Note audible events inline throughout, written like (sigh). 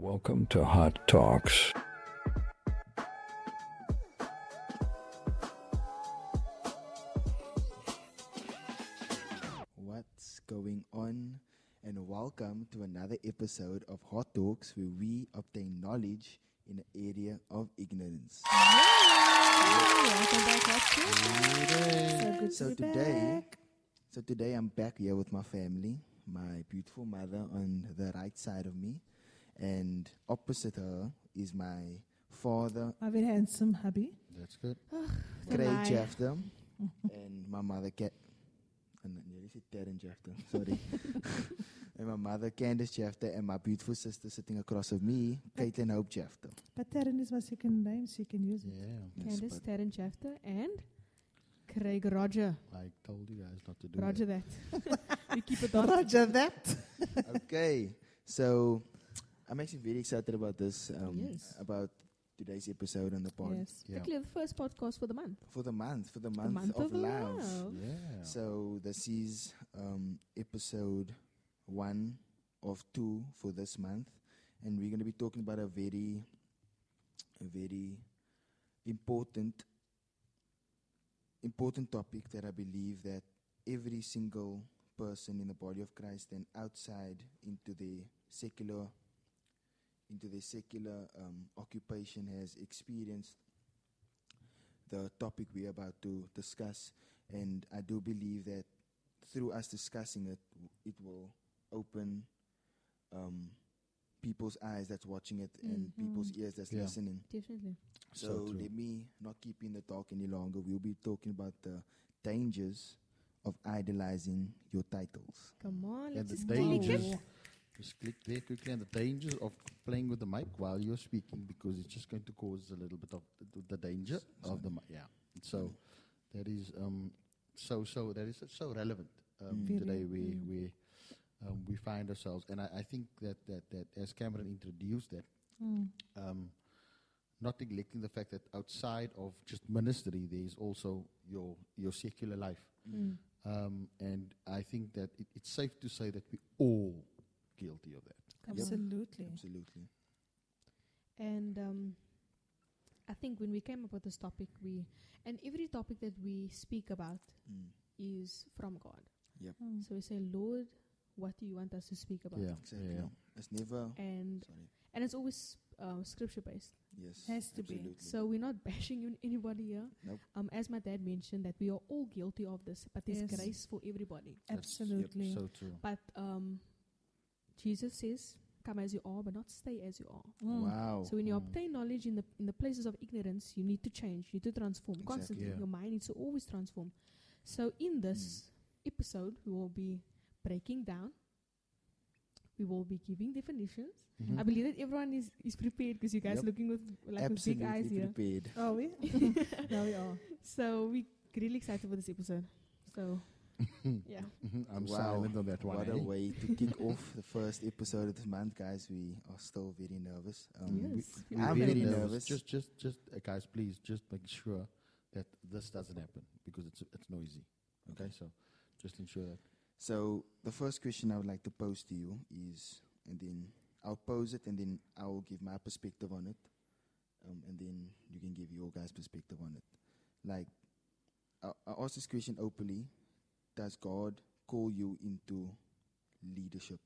Welcome to Hot Talks. What's going on? And welcome to another episode of Hot Talks where we obtain knowledge in the area of ignorance. Welcome back, So good So today, back. so today I'm back here with my family, my beautiful mother on the right side of me, and opposite her is my father, My very handsome hubby. That's good. Craig lie. Japhta, and my mother, Cat. And I nearly said Darren Japhta, sorry. (laughs) and my mother, Candace Japhta, and my beautiful sister sitting across of me, Caitlin Hope Japhta. But Taryn is my second name, so you can use it. Yeah. Yes, Candice, but- Taryn Japhta, and Craig Roger. I told you guys not to do Roger that. that. (laughs) we keep it on. Roger that. (laughs) okay, so I'm actually very excited about this, um, Yes. about today's episode on the pod. Yes. Yeah. Actually, the first podcast for the month. For the month, for the The month, month of, of love. love. Yeah. So this is um, episode one of two for this month, and we're going to be talking about a very, a very important, important topic that I believe that every single person in the body of Christ and outside into the secular, into the secular um, occupation has experienced the topic we're about to discuss, and I do believe that through us discussing it, it will open um, people's eyes that's watching it and people's ears that's Yeah. listening. Definitely. So, So let me not keep you in the dark any longer. We'll be talking about the dangers of idolizing your titles. Come on, And let's the just dangers. Just click there quickly and the dangers of playing with the mic while you're speaking because it's just going to cause a little bit of the, the danger of the mic. Yeah. So that is um so so that is so relevant um, Very, today. We mm. we um, we find ourselves, and I, I think that, that that as Cameron introduced that, Mm. um, not neglecting the fact that outside of just ministry, there is also your your secular life. Mm. Um, and I think that it, it's safe to say that we all guilty of that. Come on. Absolutely. Absolutely. And um, I think when we came up with this topic, we and every topic that we speak about Mm. is from God. Mm. So we say, Lord, what do you want us to speak about? Yeah, Exactly. yeah. It's never. And Sorry. and it's always uh, scripture based. Yes. Has to be. absolutely. So we're not (laughs) bashing anybody here. Nope. Um, as my dad mentioned, that we are all guilty of this, but there's Yes. grace for everybody. That's- yep, Absolutely. so true. But um, Jesus says, "Come as you are, but not stay as you are." Mm. Wow. So when you Mm. obtain knowledge in the in the places of ignorance, you need to change, you need to transform Exactly. constantly. Yeah. Your mind needs to always transform. So in this episode, we will be breaking down. We will be giving definitions. Mhm. I believe that everyone is, is prepared because you guys Yep. looking with like with big eyes here. Prepared. Are we? (laughs) (laughs) now we are. So we really excited for this episode. So yeah. (laughs) Mhm, I'm Wow. silent on that one. What a eh? way to kick (laughs) off the first episode of this month, guys. We are still very nervous. Um, yes. we- we I'm will. very nervous. Just, just, just, uh, guys, please, just make sure that this doesn't happen because it's it's noisy. Okay, so just ensure that. So the first question I would like to pose to you is, and then I'll pose it, and then I'll give my perspective on it, um, and then you can give your guys' perspective on it. Like, I, I ask this question openly: Does God call you into leadership?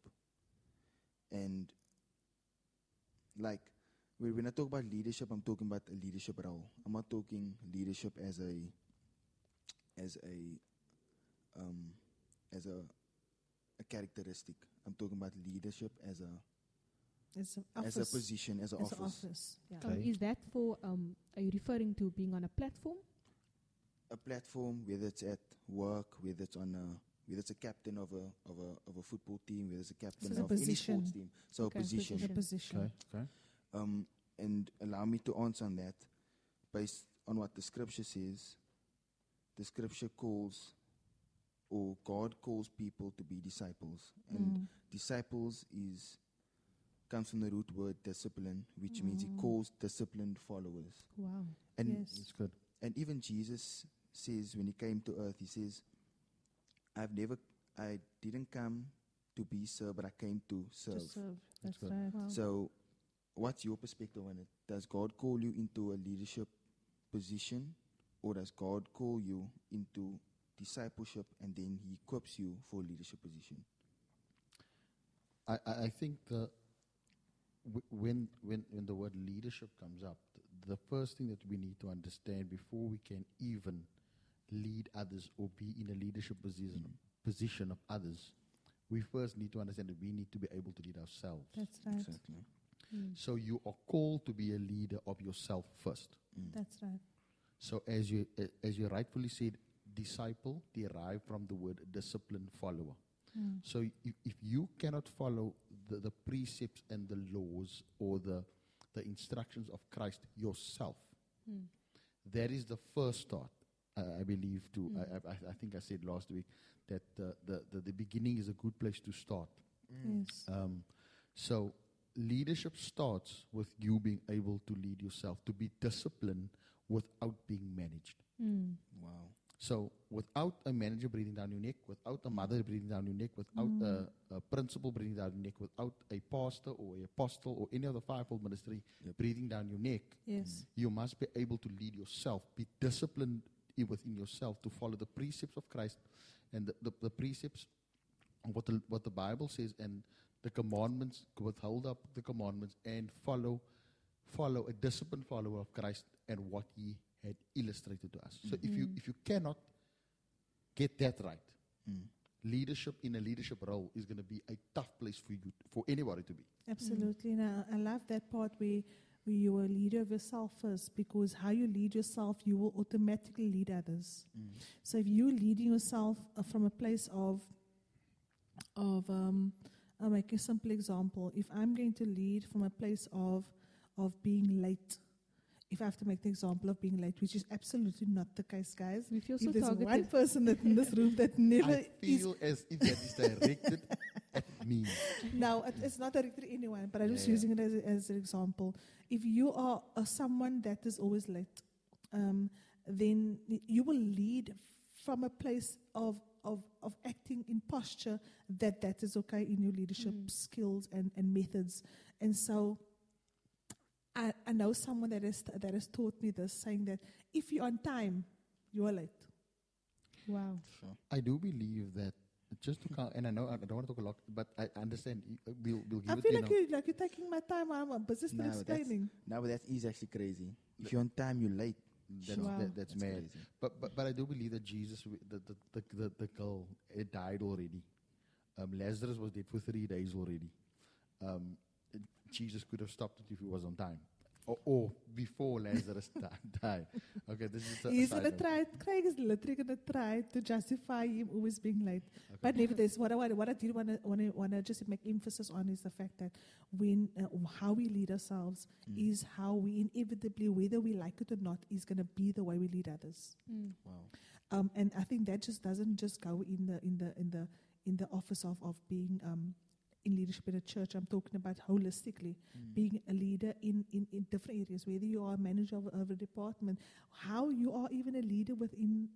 And like, when when I talk about leadership, I'm talking about a leadership role. I'm not talking leadership as a as a um, as a a characteristic. I'm talking about leadership as a It's an as a position, as an It's an office. office. Yeah. Um, Okay. is that for um are you referring to being on a platform? A platform, whether it's at work, whether it's on a whether it's a captain of a of a of a football team, whether it's a captain it's a of any sports team. So Okay, a position. The position. position. Okay, okay. Um, and allow me to answer on that based on what the scripture says. The scripture calls or God calls people to be disciples. And Mm. disciples is comes from the root word discipline, which means he Mm. calls disciplined followers. Wow. And yes. It's good. and even Jesus says when he came to earth, he says, I've never I didn't come to be served, but I came to serve. To serve. That's good. right. Wow. So what's your perspective on it? Does God call you into a leadership position, or does God call you into discipleship and then He equips you for a leadership position? I, I I think the when when when the word leadership comes up, the first thing that we need to understand before we can even lead others or be in a leadership position position of others, we first need to understand that we need to be able to lead ourselves. That's right. Exactly. Mm. So you are called to be a leader of yourself first. Mm. That's right. So as you as you rightfully said, disciple derived from the word discipline follower. Mm. So if, if you cannot follow the, the precepts and the laws or the, the instructions of Christ yourself, Mm. that is the first start, uh, I believe. To Mm. I, I, I think I said last week that the, the, the, the beginning is a good place to start. Yes. Um, so leadership starts with you being able to lead yourself, to be disciplined without being managed. Mm. Wow. So, without a manager breathing down your neck, without a mother breathing down your neck, without Mm. a, a principal breathing down your neck, without a pastor or a apostle or any other fivefold ministry Yep. breathing down your neck, Yes. you must be able to lead yourself, be disciplined i- within yourself to follow the precepts of Christ and the, the, the precepts of what the, what the Bible says and the commandments, withhold up the commandments and follow follow a disciplined follower of Christ and what he had illustrated to us. So if you Mm. if you cannot get that right, Mm. leadership in a leadership role is going to be a tough place for you for anybody to be. Absolutely. Now, I love that part where, where you're a leader of yourself first because how you lead yourself, you will automatically lead others. Mm. So if you're leading yourself uh, from a place of, of um, I'll make a simple example. If I'm going to lead from a place of, of being late, if I have to make the example of being late, which is absolutely not the case, guys. We feel so If there's one person that in this room that (laughs) never I is feel as if that is directed (laughs) at me. no, it's not directed to anyone, but I'm just Yeah, yeah. using it as, as an example. If you are uh, someone that is always late, um, then you will lead from a place of, of, of acting in posture that that is okay in your leadership Mm. skills and, and methods. And so I, I know someone that has, that has taught me this, saying that if you're on time, you are late. Wow. Sure. I do believe that just to count, and I know I don't want to talk a lot, but I understand. y- We'll, we'll give I it, feel you like, know, you, like you're taking my time. I'm a business No, that's- explaining. Now, but that is actually crazy. If you're on time, you're late. that's, Wow. that, that's, That's mad. crazy. But, but but I do believe that Jesus, w- the the the, the, the girl, it died already. Um, Lazarus was dead for three days already. Um, it- Jesus could have stopped it if he was on time, or, or before Lazarus (laughs) died. Okay, this is a He's side gonna try. Craig is literally gonna try to justify him always being late. Okay. But nevertheless, what I what, what I did want to want to want to just make emphasis on is the fact that when uh, how we lead ourselves Mm. is how we inevitably, whether we like it or not, is gonna be the way we lead others. Mm. Wow. Um, and I think that just doesn't just go in the in the in the in the office of of being um, in leadership in a church. I'm talking about holistically Mm. being a leader in, in, in different areas, whether you are a manager of, of a department, how you are even a leader within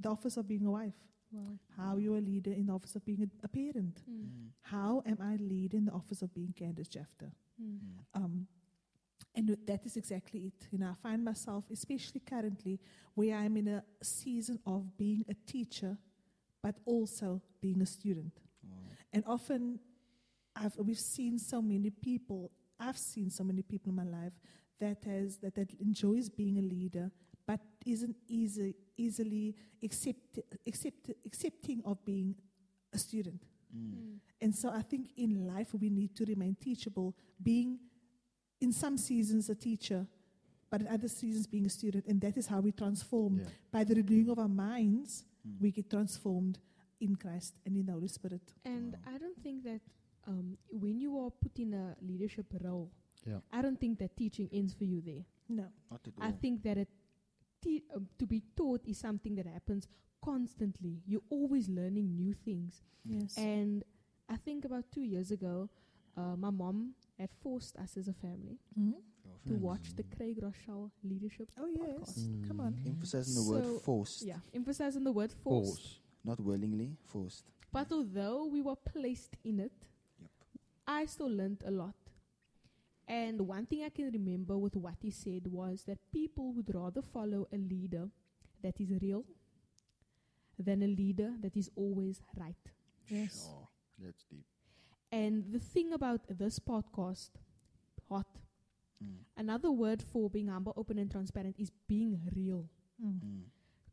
the office of being a wife, Wow. how you're a leader in the office of being a, a parent. Mm. Mm. How am I leading the office of being Candace Japhta? Mm. Mm. Um, and that is exactly it. You know, I find myself, especially currently, where I'm in a season of being a teacher, but also being a student. Wow. And often, I've, we've seen so many people. I've seen so many people in my life that has that, that enjoys being a leader, but isn't easy, easily accept, accept, accepting of being a student. Mm. Mm. And so I think in life we need to remain teachable, being in some seasons a teacher, but in other seasons being a student. And that is how we transform. Yeah. By the renewing of our minds, Mm. we get transformed in Christ and in the Holy Spirit. And Wow. I don't think that um, when you are put in a leadership role, Yeah. I don't think that teaching ends for you there. No. Not at all. I think that it te- um, to be taught is something that happens constantly. You're always learning new things. Yes. And I think about two years ago, uh, my mom had forced us as a family Mhm. to watch the Craig Groeschel leadership. Oh, yes. podcast. Come on. Emphasizing the word So, forced, Yeah, emphasizing the word forced. Pause. not willingly forced. But although we were placed in it, Yep. I still learned a lot. And one thing I can remember with what he said was that people would rather follow a leader that is real than a leader that is always right. Yes. Sure. That's deep. And the thing about this podcast, hot, Mm. another word for being humble, open, and transparent is being real, Mm. Mm.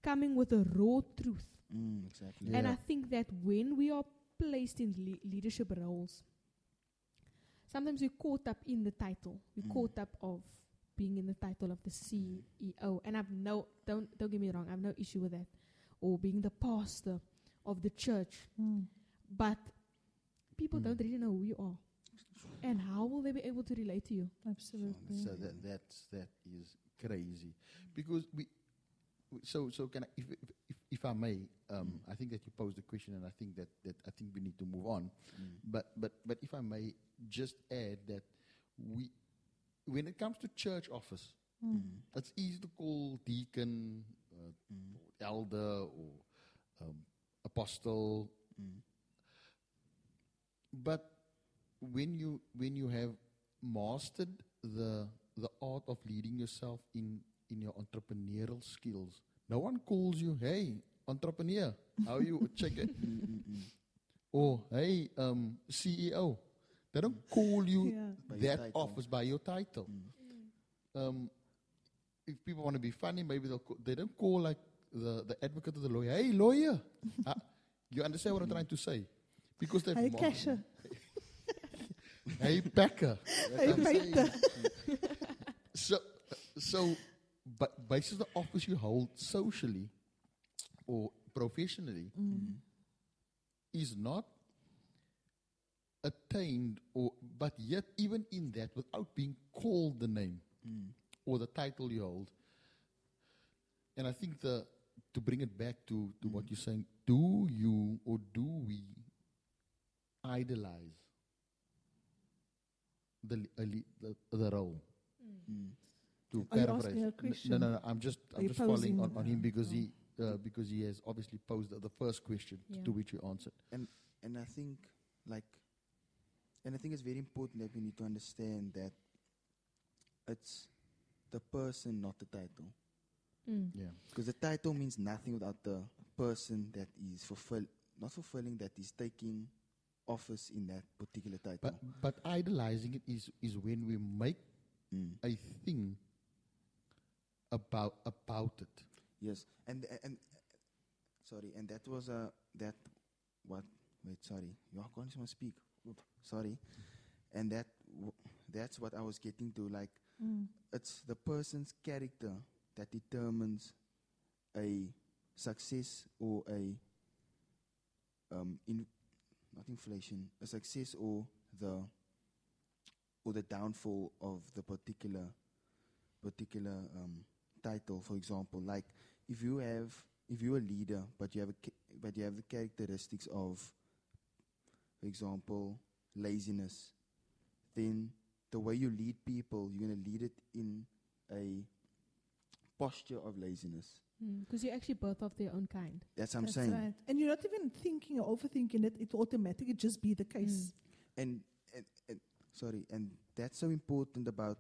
coming with a raw truth. Mm, exactly. Yeah. And I think that when we are placed in le- leadership roles, sometimes we're caught up in the title. We're Mm. caught up of being in the title of the CEO. And I've no don't don't get me wrong, I've no issue with that. Or being the pastor of the church. Mm. But people Mm. don't really know who you are. And how will they be able to relate to you? Absolutely. So that that's that is crazy because we. we- So so can I, if, if if if I may, um, I think that you posed the question, and I think that, that I think we need to move on. Mm. But but but if I may just add that we, when it comes to church office, Mm. It's easy to call deacon, uh, Mm. elder, or um, apostle. Mm. But when you when you have mastered the the art of leading yourself in in your entrepreneurial skills, no one calls you, "Hey, entrepreneur, how you check it?" (laughs) Mm, mm, mm. or "Hey, um, CEO." They don't call you Yeah. That office by your title. Mm. Um, if people want to be funny, maybe they'll call, they don't call like the, the advocate or the lawyer. Hey, lawyer, (laughs) Ah, you understand what I'm trying to say? Because they've Hey, ma- cashier. (laughs) Hey, packer. (laughs) Hey, painter. so, so, but basis the office you hold socially or professionally Mm. is not attained, or but yet even in that, without being called the name Mm. or the title you hold, and I think the to bring it back to to what you're saying, do you or do we idolize the li- the, the role? Mm. to Are you paraphrase. asking a N- question? No, no, no. I'm just, Are I'm just following on, on him because oh. he, uh, because he has obviously posed the, the first question t- Yeah. to which you answered. And and I think like and I think it's very important that we need to understand that it's the person, not the title. Mm. Yeah. Because the title means nothing without the person that is fulfill not fulfilling that is taking office in that particular title. But but idolizing it is is when we make Mm. a thing about about it. Yes, and and sorry, and that was a that what? Wait, sorry, you are going to speak. Sorry, and that w- that's what I was getting to. Like, Mm. it's the person's character that determines a success or a um in not inflation, a success or the or the downfall of the particular particular um, title. For example, like if you have if you're a leader, but you have a ca- but you have the characteristics of, for example, laziness, then the way you lead people, you're gonna lead it in a posture of laziness. Because you're actually both of their own kind. That's what I'm That's saying. right. And you're not even thinking or overthinking it. It will automatically just be the case. and, and, and sorry, and that's so important about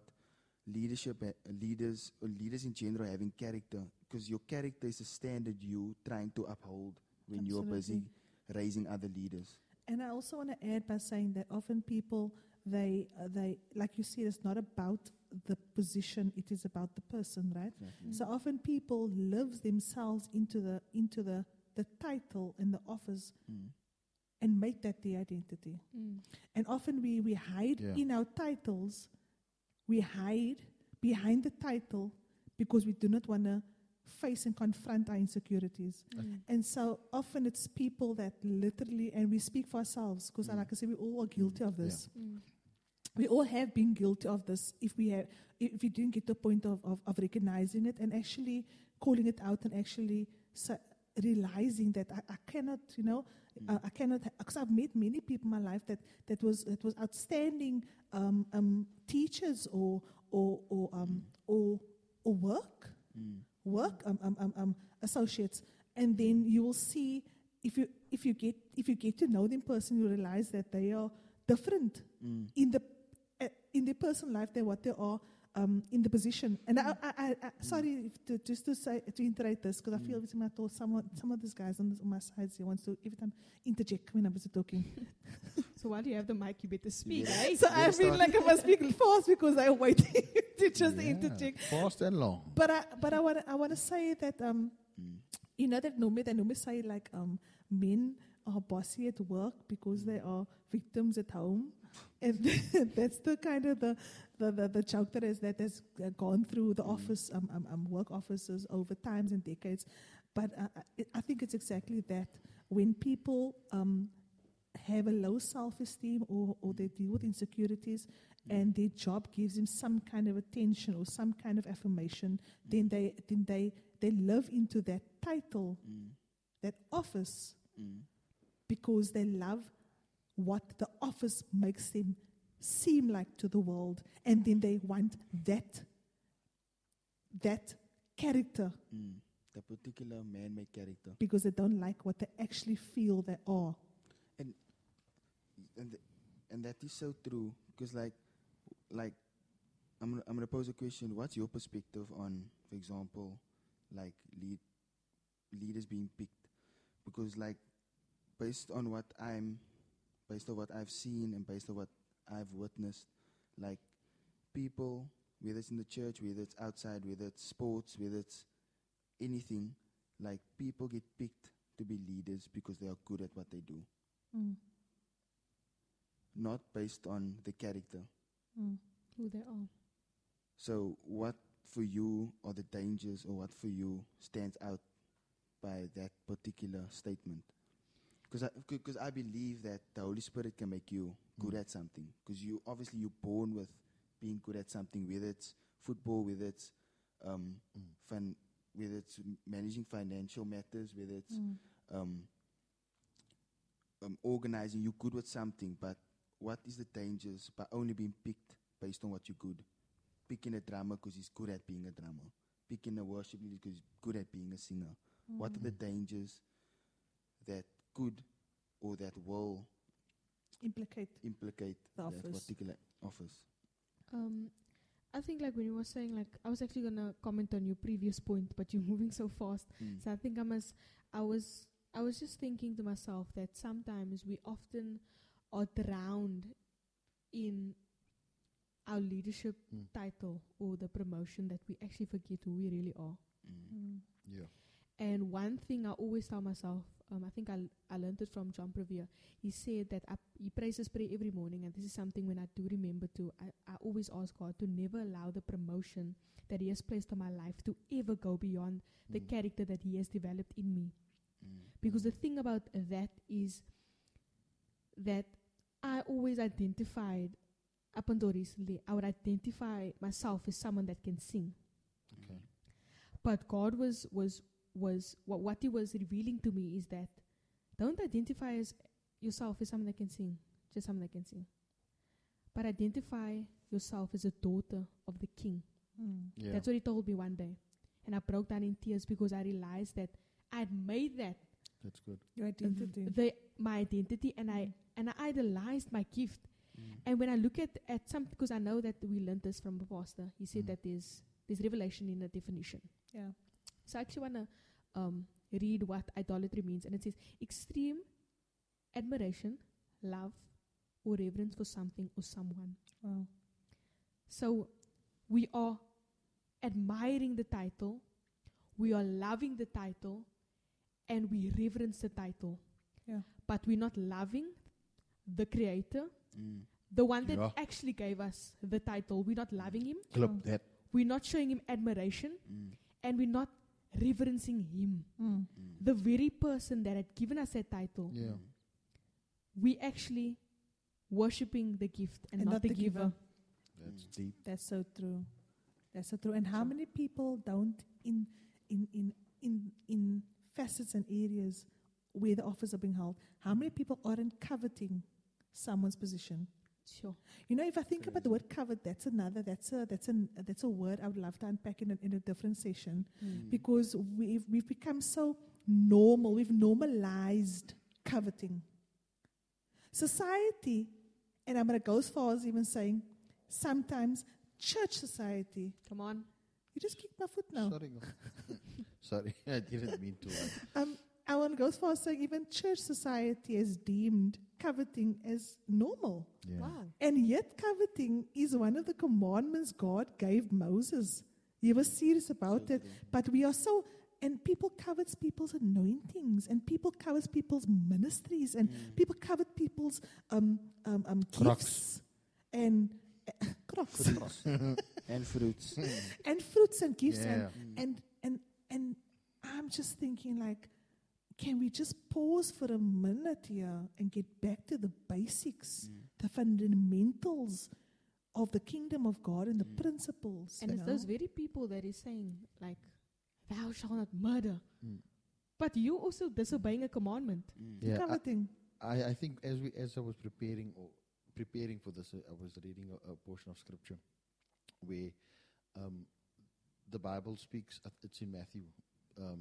leadership, uh, leaders or leaders in general having character, because your character is a standard you trying to uphold when you're busy raising other leaders. And I also want to add by saying that often people, they, uh, they, like you said, it's not about the position; it is about the person, right? So often people live themselves into the into the the title and the office Mm. and make that the identity. Mm. And often we, we hide Yeah. in our titles, we hide behind the title because we do not want to face and confront our insecurities. Mm. And so often it's people that literally, and we speak for ourselves because, Mm. like I said, we all are guilty of this. Mm. We all have been guilty of this if we have, if we didn't get to a point of, of, of recognizing it and actually calling it out and actually sa- realizing that I, I cannot, you know, uh, I cannot, because I've met many people in my life that, that was that was outstanding um, um, teachers or or or um, or, or work Mm. Work um, um, um, um, associates, and then you will see if you if you get if you get to know them personally, you realize that they are different Mm. in the uh, in their personal life, they're what they are um, in the position. And I, I, I, I sorry if to, just to say to iterate this because I feel every time I thought someone, some of these guys on, this, on my side here wants to every time interject when I was talking. (laughs) So while you have the mic, you better speak. Yeah. eh? so Yeah, I feel start. like I must speak (laughs) fast because I'm waiting (laughs) to just Yeah, interject. Fast and long. But I but I want I want to say that um, Mm. you know that normally they normally say like um, men are bossy at work because they are victims at home, (laughs) and (laughs) that's the kind of the the, the, the joke that is that has gone through the office um, um, um, work offices over times and decades. But uh, I- think it's exactly that. When people um, have a low self-esteem or, or they deal with insecurities and their job gives them some kind of attention or some kind of affirmation, then they then they they live into that title, Mm. that office, Mm. Because they love what the office makes them seem like to the world, and then they want that that character Mm. The particular man-made character. because they don't like what they actually feel they are. and th- and that is so true because like like I'm gonna, I'm gonna pose a question. What's your perspective on, for example, like lead leaders being picked? Because like based on what I'm, based on what I've seen and based on what I've witnessed, like people, whether it's in the church, whether it's outside, whether it's sports, whether it's anything, like people get picked to be leaders because they are good at what they do Mm. not based on the character. Mm. Who they are. So, what for you are the dangers, or what for you stands out by that particular statement? Because I, because I believe that the Holy Spirit can make you good Mm. at something. Because you obviously you're born with being good at something, whether it's football, whether it's um, Mm. fin- whether it's managing financial matters, whether it's Mm. um, um, organizing, you're good with something, but what is the dangers by only being picked based on what you're good? Picking a drummer because he's good at being a drummer. Picking a worship leader because he's good at being a singer. What are the dangers that could or that will implicate implicate The that office. particular office? Um, I think like when you were saying like I was actually gonna comment on your previous point, but you're (laughs) moving so fast. Mm. So I think I must. I was. I was just thinking to myself that sometimes we often are drowned in our leadership Mm. title or the promotion that we actually forget who we really are. Mm. Mm. Yeah. And one thing I always tell myself, um, I think I learned it from John Bevere. He said that I, he praises prayer every morning, and this is something when I do remember to, I, I always ask God to never allow the promotion that He has placed on my life to ever go beyond the Mm. character that He has developed in me. Mm. Because the thing about that is that I always identified, up until recently, I would identify myself as someone that can sing. Okay. But God was was was what what He was revealing to me is that don't identify as yourself as someone that can sing, just someone that can sing. But identify yourself as a daughter of the King. Mm. Yeah. That's what He told me one day, and I broke down in tears because I realized that I'd made that That's good. Your identity. the my identity, and I and I idolized my gift. Mm. And when I look at at some, because I know that we learned this from the pastor, he said Mm. that there's there's revelation in the definition. yeah. So I actually want to um, read what idolatry means, and it says extreme admiration, love, or reverence for something or someone. Wow. So we are admiring the title, we are loving the title, and we reverence the title. Yeah. But we're not loving the creator, Mm. the one that Yeah. actually gave us the title. We're not loving him, Sure. Clip that. we're not showing him admiration, Mm. and we're not reverencing him. Mm. Mm. The very person that had given us that title, Yeah. we actually worshiping the gift and, not, the, giver. That's Mm. deep. That's so true. That's so true. And how many people don't in in in in in facets and areas where the offers are being held? How many people aren't coveting someone's position? Sure. You know, if I think about the word covet, that's another. That's a that's a that's a word I would love to unpack in a, in a different session Mm. because we've we've become so normal. We've normalized coveting. Society, and I'm going to go as far as even saying, sometimes church society. Come on. You just kicked my foot now. Sorry, (laughs) sorry, I didn't mean to. (laughs) Um, I want to go as far as saying even church society has deemed coveting as normal. Yeah. Wow. And yet, coveting is one of the commandments God gave Moses. He was serious about it. But we are so, and people covets people's anointings, and people covets people's ministries, and people covet people's um, um, um, Crocs. gifts, and uh, (laughs) crocs, Fruits. (laughs) and fruits. and fruits and gifts, Yeah. and, and and and I'm just thinking like, can we just pause for a minute here and get back to the basics, the fundamentals of the kingdom of God and the principles? And you it's those very people that is saying, like, thou shalt not murder. Mm. But you also disobeying a commandment. Yeah, I- coveting. I, I think as we as I was preparing or preparing for this, uh, I was reading a, a portion of scripture where um, the Bible speaks. uh, It's in Matthew, um,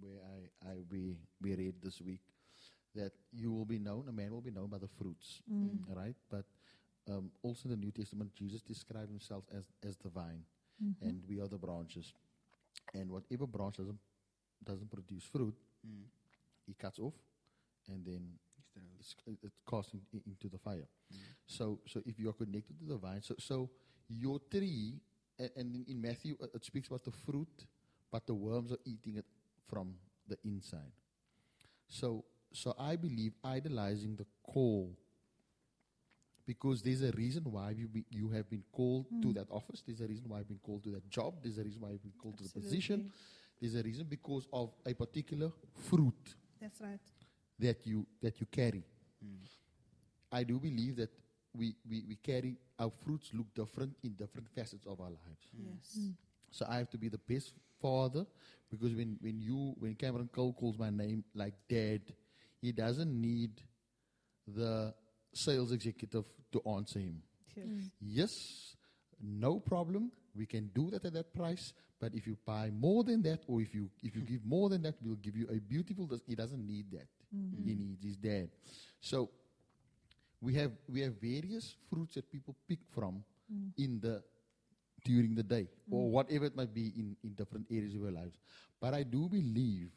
where I, I we we read this week that you will be known. A man will be known by the fruits, Mm. right? But um, also in the New Testament, Jesus described himself as as the vine, Mhm. and we are the branches. And whatever branch doesn't doesn't produce fruit, Mm. he cuts off, and then it's, it's cast in, in- into the fire. Mm. So, so if you are connected to the vine, so, so your tree, and, and in, in Matthew uh, it speaks about the fruit, but the worms are eating it from the inside. So, so I believe idolizing the call, because there's a reason why you be, you have been called to that office. There's a reason why you've been called to that job. There's a reason why you've been called to the position. There's a reason because of a particular fruit That's right. that you that you carry. Mm. I do believe that we, we, we carry our fruits look different in different facets of our lives. Yes. Mm. So I have to be the best father because when, when you when Cameron Cole calls my name like dad, he doesn't need the sales executive to answer him. Yes. Mm. Yes, no problem. We can do that at that price. But if you buy more than that, or if you if you (laughs) give more than that, we'll give you a beautiful. This, he doesn't need that. Mm-hmm. He needs his dad. So we have we have various fruits that people pick from Mm. in the during the day or mm. whatever it might be in, in different areas of our lives. But I do believe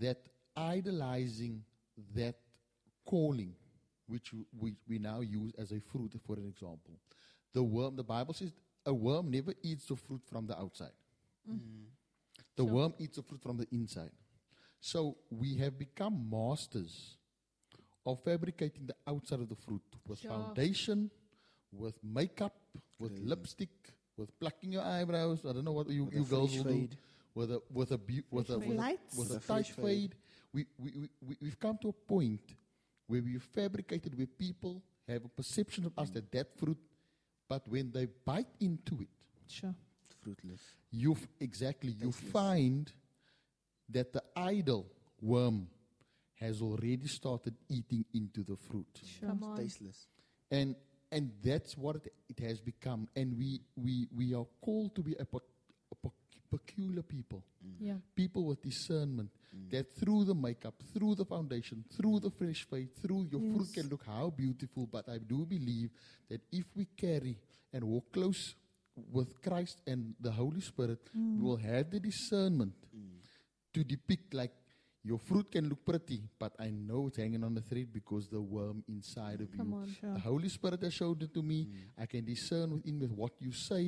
that idolizing that calling, which w- we, we now use as a fruit, for an example, the worm, the Bible says a worm never eats the fruit from the outside. Mm. Mm. The Sure. worm eats the fruit from the inside. So we have become masters of fabricating the outside of the fruit with Sure. foundation, with makeup, with Crazy. lipstick, with plucking your eyebrows. I don't know what you, With you a girls fresh will do. fade. With a with a bu- with a Fresh with a, Lights. with With a a tight fade. fade. We, we, we, we, we've come to a point where we've fabricated where people have a perception of us that that fruit, but when they bite into it, Sure. Fruitless. you f- exactly you Tasteless. find that the idol worm has already started eating into the fruit Sure. Come on. Tasteless. and and that's what it, it has become. And we we we are called to be a, pe- a pe- peculiar people. Mm. Yeah. people with discernment mm. that through the makeup through the foundation through mm. the fresh fade through your fruit can look how beautiful. But i do believe that if we carry and walk close with christ and the holy spirit we will have the discernment to depict like your fruit can look pretty but i know it's hanging on the thread because the worm inside of Come you on. Sure. the Holy Spirit has showed it to me. Mm. I can discern within with what you say,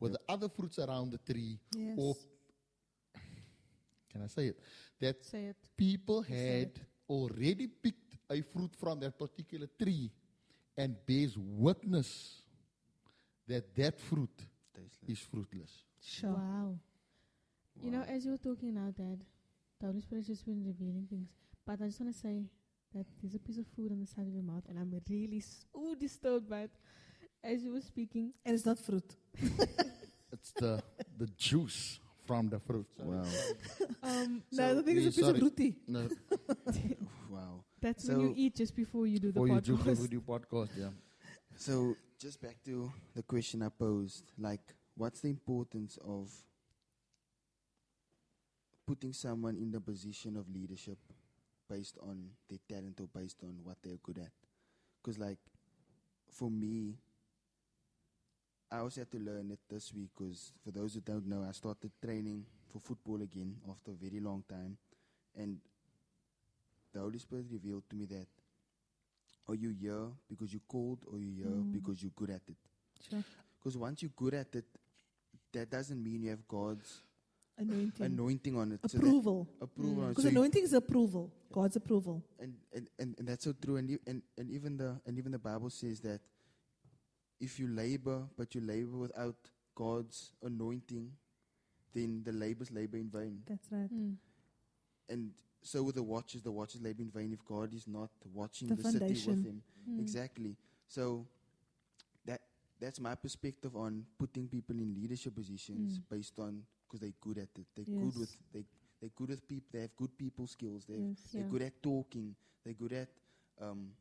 with the other fruits around the tree, Yes. or (sighs) can I say it? That Say it. people say had it. already picked a fruit from that particular tree and bears witness that that fruit Tasteless. is fruitless. Sure. Wow. You know, as you were talking now, Dad, the Holy Spirit has just been revealing things. But I just want to say that there's a piece of food on the side of your mouth, and I'm really so disturbed by it. As you were speaking, And it's not fruit. (laughs) It's the the juice from the fruit. Wow. (laughs) um, no, the thing is we- a piece sorry. of rooty. No, (laughs) wow. that's when you eat just before you do the for you do podcast. podcast, yeah. So just back to the question I posed, like, what's the importance of putting someone in the position of leadership based on their talent or based on what they're good at? Because, like, for me, I also had to learn it this week because for those who don't know, I started training for football again after a very long time, and the Holy Spirit revealed to me that are you here because you're called or you here Mm. because you're good at it? Sure. Because once you're good at it, that doesn't mean you have God's Anointing. anointing on it. So that- approval. approval. on it. Because So anointing is approval. God's approval. and, and, and, and that's so true. And, and and even the and even the Bible says that if you labor, but you labor without God's anointing, then the labor's labor in vain. That's right. Mm. And so with the watches, the watches labor in vain if God is not watching The the, city with him. Mm. Exactly. So that that's my perspective on putting people in leadership positions Mm. based on because they're good at it. They're Yes. good with they they're good with people. They have good people skills. They have Yes. they're good at talking. They're good at um,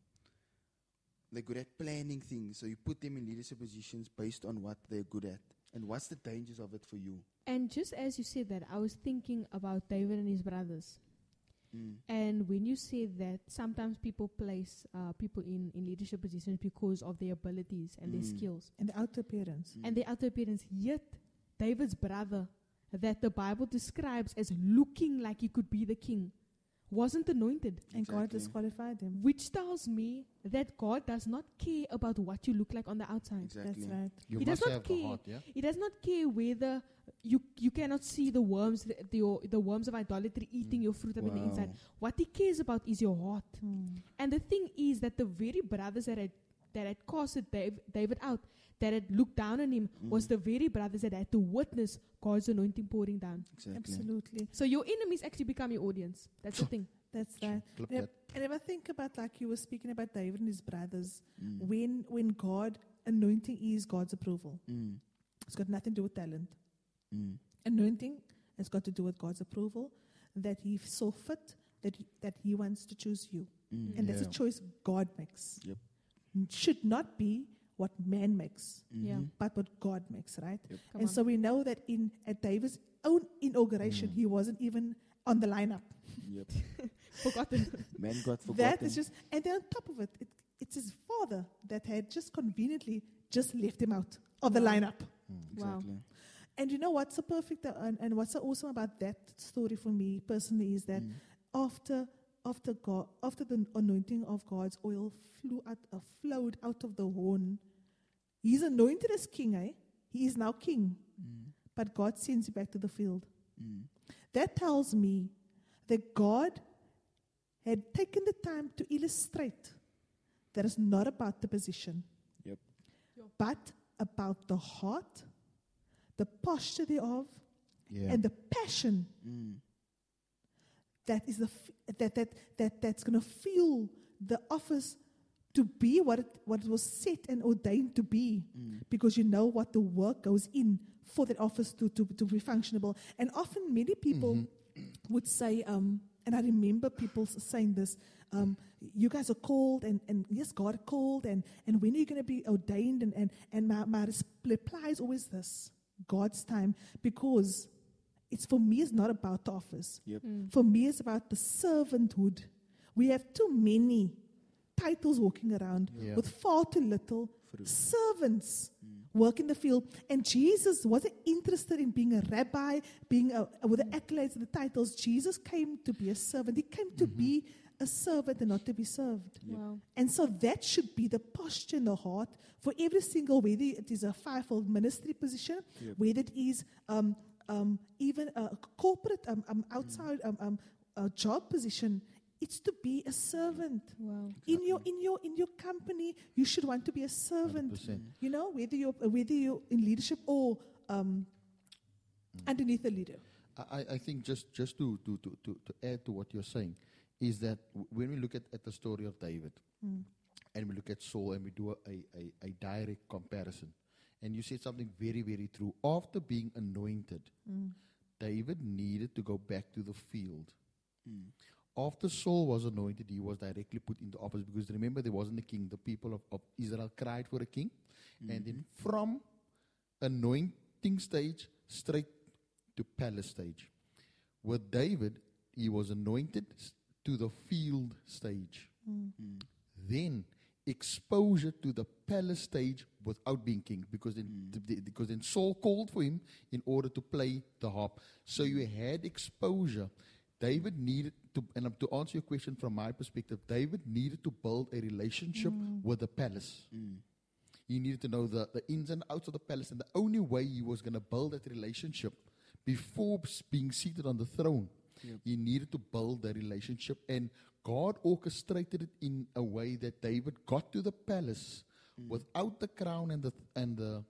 they're good at planning things. So you put them in leadership positions based on what they're good at. And what's the dangers of it for you? And just as you said that, I was thinking about David and his brothers. Mm. And when you say that, sometimes people place uh, people in, in leadership positions because of their abilities and their Mm. skills And the outer appearance. and their outer appearance. Yet, David's brother, that the Bible describes as looking like he could be the king, wasn't anointed. And God disqualified him. Which tells me that God does not care about what you look like on the outside. Exactly. That's right. You He does not have care. heart, yeah? He does not care whether you you cannot see the worms, the, the, the worms of idolatry eating Mm. your fruit up in the inside. What he cares about is your heart. Mm. And the thing is that the very brothers that had that had casted Dave, David out, that had looked down on him, was Mhm. the very brothers that had to witness God's anointing pouring down. Exactly. Absolutely. So your enemies actually become your audience. That's the thing. That's right. Clip Yep. that. And if I think about like you were speaking about David and his brothers, Mm. when when God anointing is God's approval. Mm. It's got nothing to do with talent. Mm. Anointing has got to do with God's approval, that He saw fit, that he, that He wants to choose you, Mm. and that's a choice God makes. Yep. It should not be what man makes, Yeah. Mhm. but what God makes, right? Come and on. so we know that in at David's own inauguration, Mm. he wasn't even on the lineup. Yep. (laughs) Forgotten. Man got forgotten. That is just, and then on top of it, it, it's his father that had just conveniently just left him out of the lineup. Mm. Wow. And you know what's so perfect uh, and, and what's so awesome about that story for me personally is that Mm. after after God after the anointing of God's oil flew out, uh, flowed out of the horn, he's anointed as king, eh? He is now king, Mm. but God sends him back to the field. Mm. That tells me that God had taken the time to illustrate that it's not about the position, Yep. but about the heart, the posture thereof, Yeah. and the passion Mm. That is the f- that that that that's going to fuel the office to be what it, what it was set and ordained to be Mm. because you know what the work goes in for that office to, to, to be functionable and often many people Mm-hmm. would say um, and i remember people saying this um, you guys are called and, and yes god called and, and when are you going to be ordained and, and, and my, my reply is always this god's time because it's for me it's not about the office Yep. Mm. for me, it's about the servanthood. We have too many titles walking around Yeah. with far too little Fruit. servants Mm. work in the field. And Jesus wasn't interested in being a rabbi, being a, with the accolades and the titles. Jesus came to be a servant. He came to be a servant and not to be served. Yep. Wow. And so that should be the posture in the heart for every single, whether it is a fivefold ministry position, Yep. whether it is um, um, even a corporate um, um, outside um, um, a job position. It's to be a servant. Wow. In your in your in your company, you should want to be a servant. 100%. You know, whether you're whether you're in leadership or um, underneath a leader. I, I- I think just, just to, to, to, to, to add to what you're saying is that w- when we look at, at the story of David Mm. and we look at Saul and we do a, a, a, a direct comparison, and you said something very, very true. After being anointed, Mm. David needed to go back to the field. Mm. After Saul was anointed, he was directly put into office because remember, there wasn't a king. The people of, of Israel cried for a king. And then from anointing stage straight to palace stage. With David, he was anointed to the field stage. Mm. Mm. Then exposure to the palace stage without being king, because then, mm. th- th- because then Saul called for him in order to play the harp. So you mm. had exposure. David needed to, and um, to answer your question from my perspective, David needed to build a relationship mm. with the palace. He needed to know the, the ins and outs of the palace, and the only way he was going to build that relationship before being seated on the throne, he needed to build that relationship. And God orchestrated it in a way that David got to the palace mm. without the crown and the and the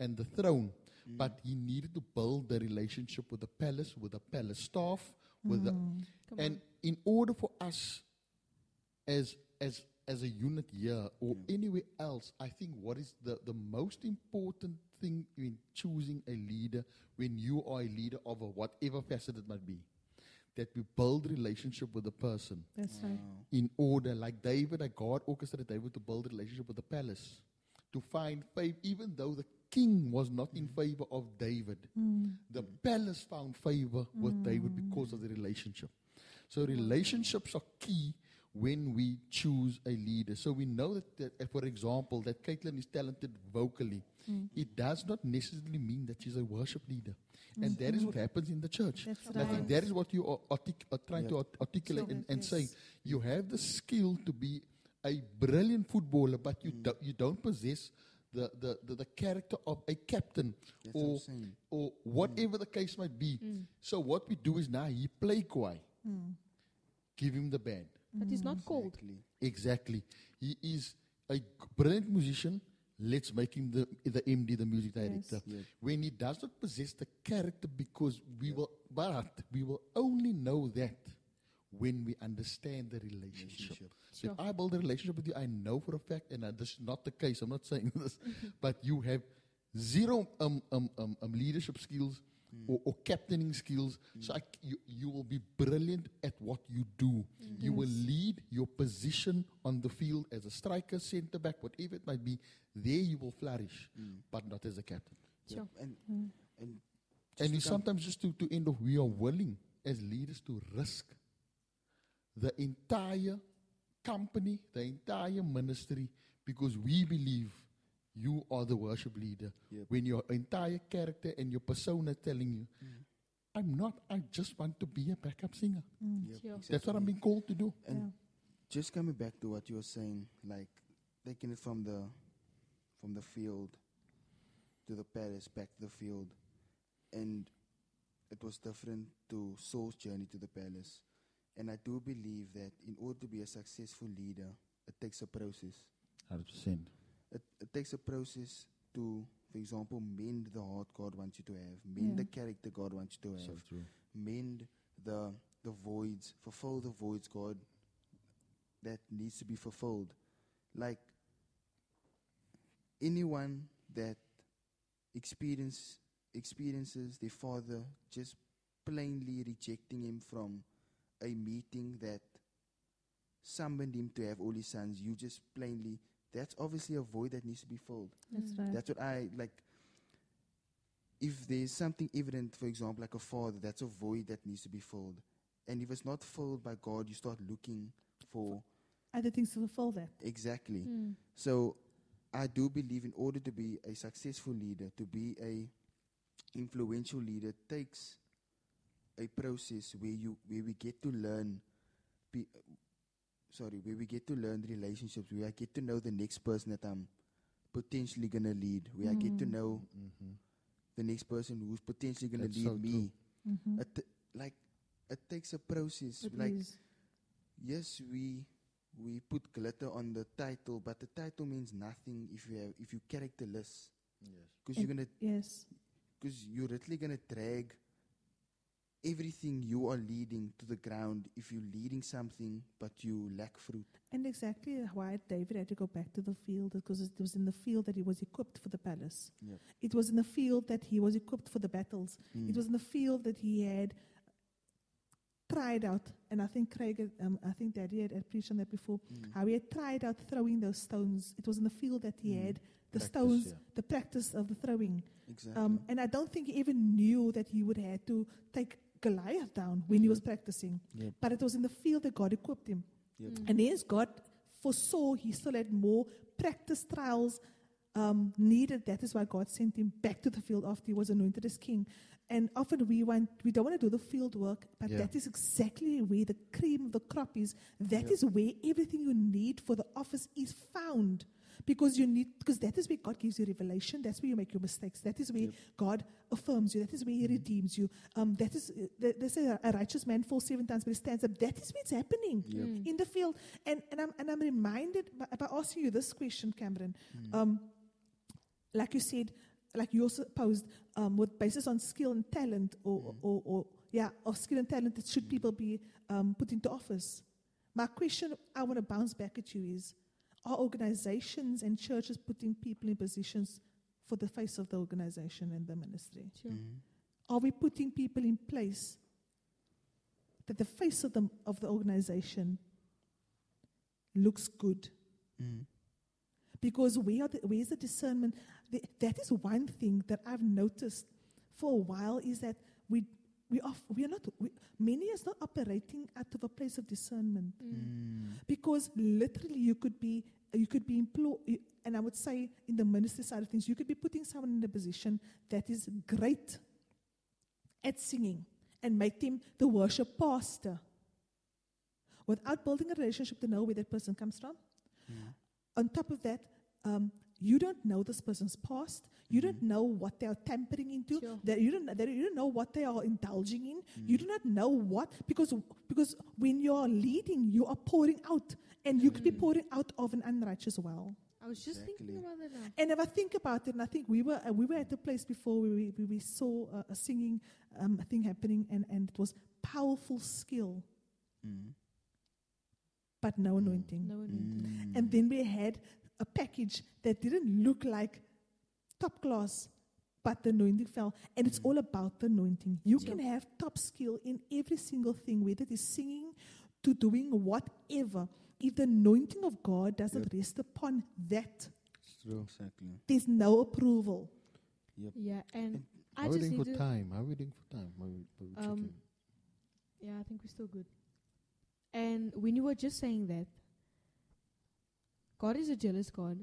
and the throne, mm. but he needed to build the relationship with the palace, with the palace staff, with the mm. Come and in order for us as as as a unit here or anywhere else, I think what is the, the most important thing in choosing a leader when you are a leader of a whatever facet it might be, that we build relationship with the person That's right. in order, like David, like God orchestrated David to build a relationship with the palace, to find favor, even though the king was not in mm. favor of David. Mm. The palace found favor with mm. David because of the relationship. So relationships are key when we choose a leader. So we know that, that for example, that Caitlin is talented vocally. Mm. It does not necessarily mean that she's a worship leader. Mm. And that is what mm. happens in the church. That's And I think that is what you are, artic- are trying to art- articulate and, and say. You have the skill to be a brilliant footballer, but you, do, you don't possess the, the, the, the character of a captain That's what or, saying. or whatever the case might be. So what we do is now he play Kwai. Give him the band. But he's not called. Exactly. Exactly. He is a brilliant musician. Let's make him the, the MD, the music director. Yes. When he does not possess the character, because we will, but we will only know that when we understand the relationship. Relationship. So Sure. if I build a relationship with you, I know for a fact, and uh, this is not the case. I'm not saying (laughs) this, but you have zero um, um, um, um, leadership skills Mm. or, or captaining skills. Mm. So I c you, you will be brilliant at what you do. Mm. You will lead your position on the field as a striker, centre back, whatever it might be. There you will flourish, but not as a captain. Sure. And Mm. and And we sometimes just to, to end off, we are willing as leaders to risk the entire company, the entire ministry, because we believe you are the worship leader. Yep. When your entire character and your persona telling you, mm. I'm not, I just want to be a backup singer. Mm, yep, Sure. That's what I'm being called to do. And Yeah. just coming back to what you were saying, like taking it from the from the field to the palace, back to the field, and it was different to Saul's journey to the palace. And I do believe that in order to be a successful leader, it takes a process. 100%. It, it takes a process to, for example, mend the heart God wants you to have, mend Yeah. the character God wants you to have So mend the the voids, fulfill the voids, God, that needs to be fulfilled. Like anyone that experience experiences their father just plainly rejecting him from a meeting that summoned him to have all his sons, you just plainly that's obviously a void that needs to be filled. That's Mm. right. That's what I like. If there's something evident, for example, like a father, that's a void that needs to be filled. And if it's not filled by God, you start looking for Other things to fulfill that. exactly. Mm. So I do believe in order to be a successful leader, to be a influential leader, takes a process where you where we get to learn pe- sorry, where we get to learn the relationships, where I get to know the next person that I'm potentially gonna lead, where I get to Mm. know the next person who's potentially gonna That's lead so me. Mhm. It, t- like it takes a process. It like is. yes, we we put glitter on the title, but the title means nothing if you have if you characterless. Yes. Because you're gonna Yes. because you're literally gonna drag everything you are leading to the ground if you're leading something but you lack fruit. And exactly why David had to go back to the field because it was in the field that he was equipped for the palace. Yep. It was in the field that he was equipped for the battles. Mm. It was in the field that he had tried out, and I think Craig, had, um, I think Daddy had, had preached on that before. Mm. How he had tried out throwing those stones. It was in the field that he Mm. had the Practice, stones, yeah. the practice of the throwing. Exactly. Um, and I don't think he even knew that he would have to take Goliath down when he was practicing. Yep. But it was in the field that God equipped him. Yep. Mm. And hence God foresaw he still had more practice trials um, needed. That is why God sent him back to the field after he was anointed as king. And often we want, we don't want to do the field work, but Yeah. that is exactly where the cream of the crop is. That Yeah. is where everything you need for the office is found. Because you need, because that is where God gives you revelation. That's where you make your mistakes. That is where Yep. God affirms you. That is where He redeems you. Um, that is, they, they say a righteous man falls seven times, but he stands up. That is where it's happening Yep. Mm. in the field. And, and, I'm, and I'm reminded by, by asking you this question, Cameron. Mm. Um, like you said, like you also posed, um, with basis on skill and talent, or, Mm. or, or yeah, of skill and talent, that should people be um, put into office? My question I want to bounce back at you is: Are organizations and churches putting people in positions for the face of the organization and the ministry? Sure. Mhm. Are we putting people in place that the face of the of the organization looks good? Mhm. Because where are the, where's the discernment? The, that is one thing that I've noticed for a while is that we we are we are not we, many is not operating out of a place of discernment Mm. Mm. because literally you could be you could be employed and I would say in the ministry side of things you could be putting someone in a position that is great at singing and make them the worship pastor without building a relationship to know where that person comes from Mm. on top of that, um, you don't know this person's past. You don't know what they are tampering into. Sure. That you don't. That you don't know what they are indulging in. Mm. You do not know what because because when you are leading, you are pouring out, and you could be Mm. pouring out of an unrighteous well. I was just thinking about that now. And if I think about it, and I think we were uh, we were at a place before where we, where we saw uh, a singing um, thing happening, and, and it was powerful skill, Mm. but no anointing. No anointing. Mm. And then we had a package that didn't look like top class, but the anointing fell. And it's Mm. all about the anointing. You Sure. can have top skill in every single thing, whether it is singing to doing whatever. If the anointing of God doesn't Yep. rest upon that, It's. Exactly. there's no approval. Yep. Yeah, and And I How are just doing need for time? How are we doing for time? Are we, are we Um. Yeah, I think we're still good. And when you were just saying that, God is a jealous God,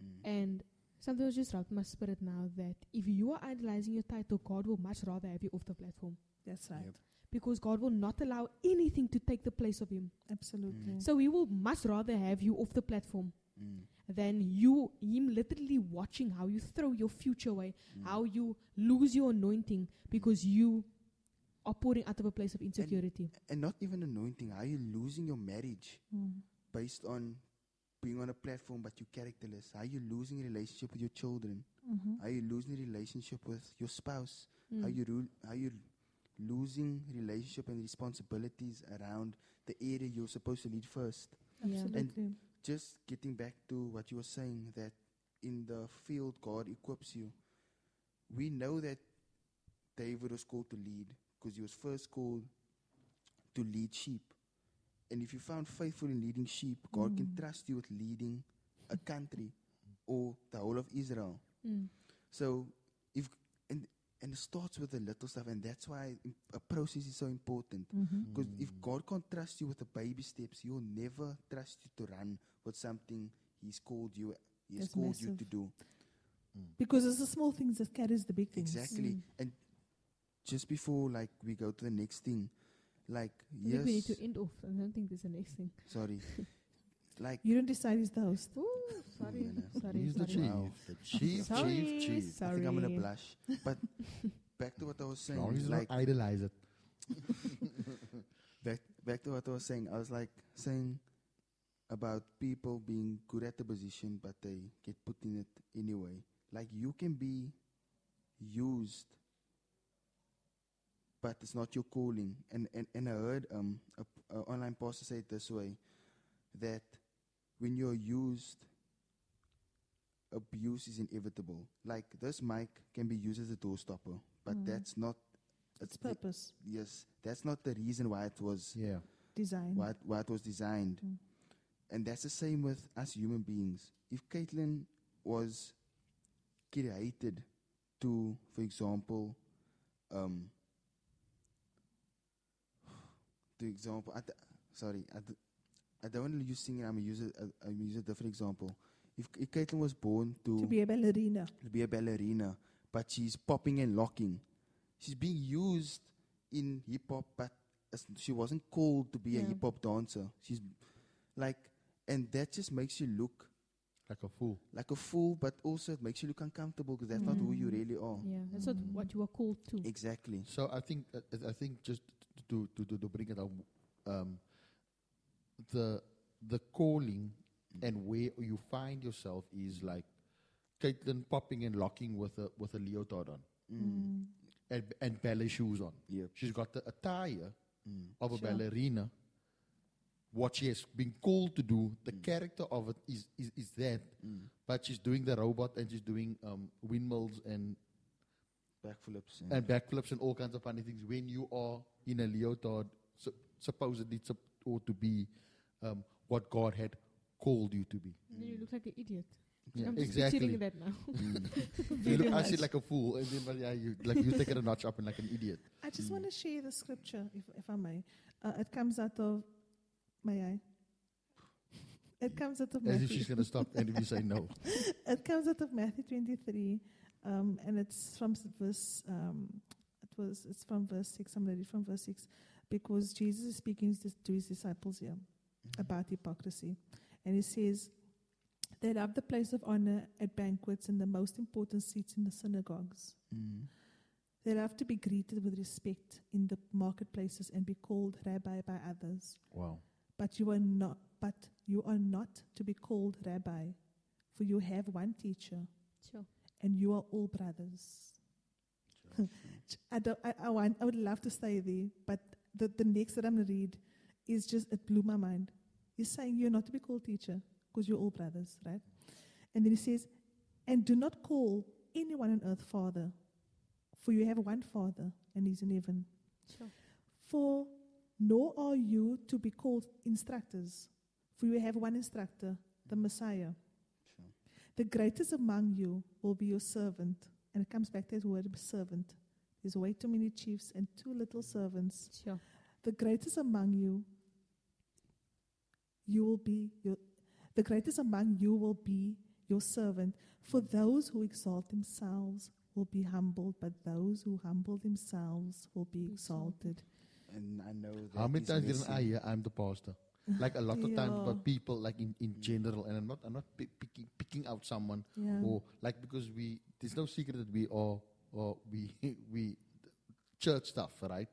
Mm. and something was just dropped in my spirit now that if you are idolizing your title, God will much rather have you off the platform That's right. Yep. because God will not allow anything to take the place of Him. Absolutely. Mm. So He will much rather have you off the platform Mm. than you Him literally watching how you throw your future away, Mm. how you lose your anointing because you are pouring out of a place of insecurity. and not even anointing. Are you losing your marriage Mm. based on being on a platform but you're characterless? Are you losing a relationship with your children? Mhm. Are you losing a relationship with your spouse? Mm. Are you ru- are you losing relationship and responsibilities around the area you're supposed to lead first? Absolutely. Just getting back to what you were saying that in the field God equips you. We know that David was called to lead because he was first called to lead sheep. And if you found faithful in leading sheep, God can Mm. trust you with leading a country or the whole of Israel. Mm. So if and and it starts with the little stuff, and that's why a process is so important. Mhm. Because if Mm. God can't trust you with the baby steps, He'll never trust you to run with something He's called you. He's That's called you to massive. do Because it's the small things that carries the big things. exactly. Mm. And just before, like we go to the next thing, like I think we need to end off. I don't think there's the next thing. sorry, (laughs) like You don't decide who's the host. Ooh, sorry, (laughs) no, no. sorry, He's the sorry. chief. Wow. The chief, Sorry, chief, chief. I think I'm gonna blush. But (laughs) back to what I was saying, long like not idolize it. back back to what I was saying. I was like saying about people being good at the position, but they get put in it anyway. Like you can be used, but it's not your calling. And and, and I heard um a, a online pastor say it this way that when you're used, abuse is inevitable. Like this mic can be used as a door stopper, but Mm. that's not. It's the- purpose, Yes, that's not the reason why it was Yeah. design. why it, why it was designed. Mm. And that's the same with us human beings. If Caitlin was created to, for example, um, to example, I th- sorry, I th- I don't want to use singing. I'm gonna use a, a, I'm use a different example. If, if Caitlin was born to, To be a ballerina. to be a ballerina, but she's popping and locking, she's being used in hip hop, but as- she wasn't called to be a hip hop dancer. She's like, and that just makes you look Like a fool. like a fool, but also it makes you look uncomfortable because that's not who you really are. Yeah, that's not what you are called to. Exactly. So I think uh, I think just to to to, to bring it up, um, the the calling and where you find yourself is like Caitlin popping and locking with a with a leotard on Mm. and and ballet shoes on. Yep. She's got the attire Mm. of a Sure. ballerina. What she has been called to do, the character of it is, is, is that, Mm. but she's doing the robot and she's doing um, windmills and Backflips. And, and backflips and all kinds of funny things when you are in a leotard, su- supposedly sup- ought to be um, what God had called you to be. And then you look like an idiot. Yeah, I'm just exactly. that now. (laughs) You look, I much. see like a fool, and then but yeah, you like you take it a notch up and like an idiot. I just want to share the scripture, if, if I may. Uh, it comes out of, may I? It comes out of As if she's going to stop, and if you say no, (laughs) It comes out of Matthew 23, um, and it's from s- verse. Um, it. It's from verse six. I'm ready from verse six, because Jesus is speaking to to his disciples here about hypocrisy, and he says, "They love the place of honor at banquets and the most important seats in the synagogues. Mm. They love to be greeted with respect in the marketplaces and be called rabbi by others. wow, But you are not. But you are not to be called rabbi, for you have one teacher." Sure. and you are all brothers. (laughs) I, don't, I, I, want, I would love to stay there, but the, the next that I'm going to read is just, it blew my mind. He's saying you're not to be called teacher because you're all brothers, right? And then he says, and do not call anyone on earth father, for you have one father, and he's in heaven. Sure. For nor are you to be called instructors, for you have one instructor, the Messiah. Sure. The greatest among you will be your servant. And it comes back to that word servant. There's way too many chiefs and too little servants. Sure. The greatest among you, you will be your, the greatest among you will be your servant. For those who exalt themselves will be humbled, but those who humble themselves will be exalted. And I know that how many times didn't I hear I'm the pastor? (sighs) Like a lot of times, but people like in, in general, and I'm not I'm not pi- picking picking out someone Yeah. or like because we there's no secret that we are or we (laughs) we church stuff right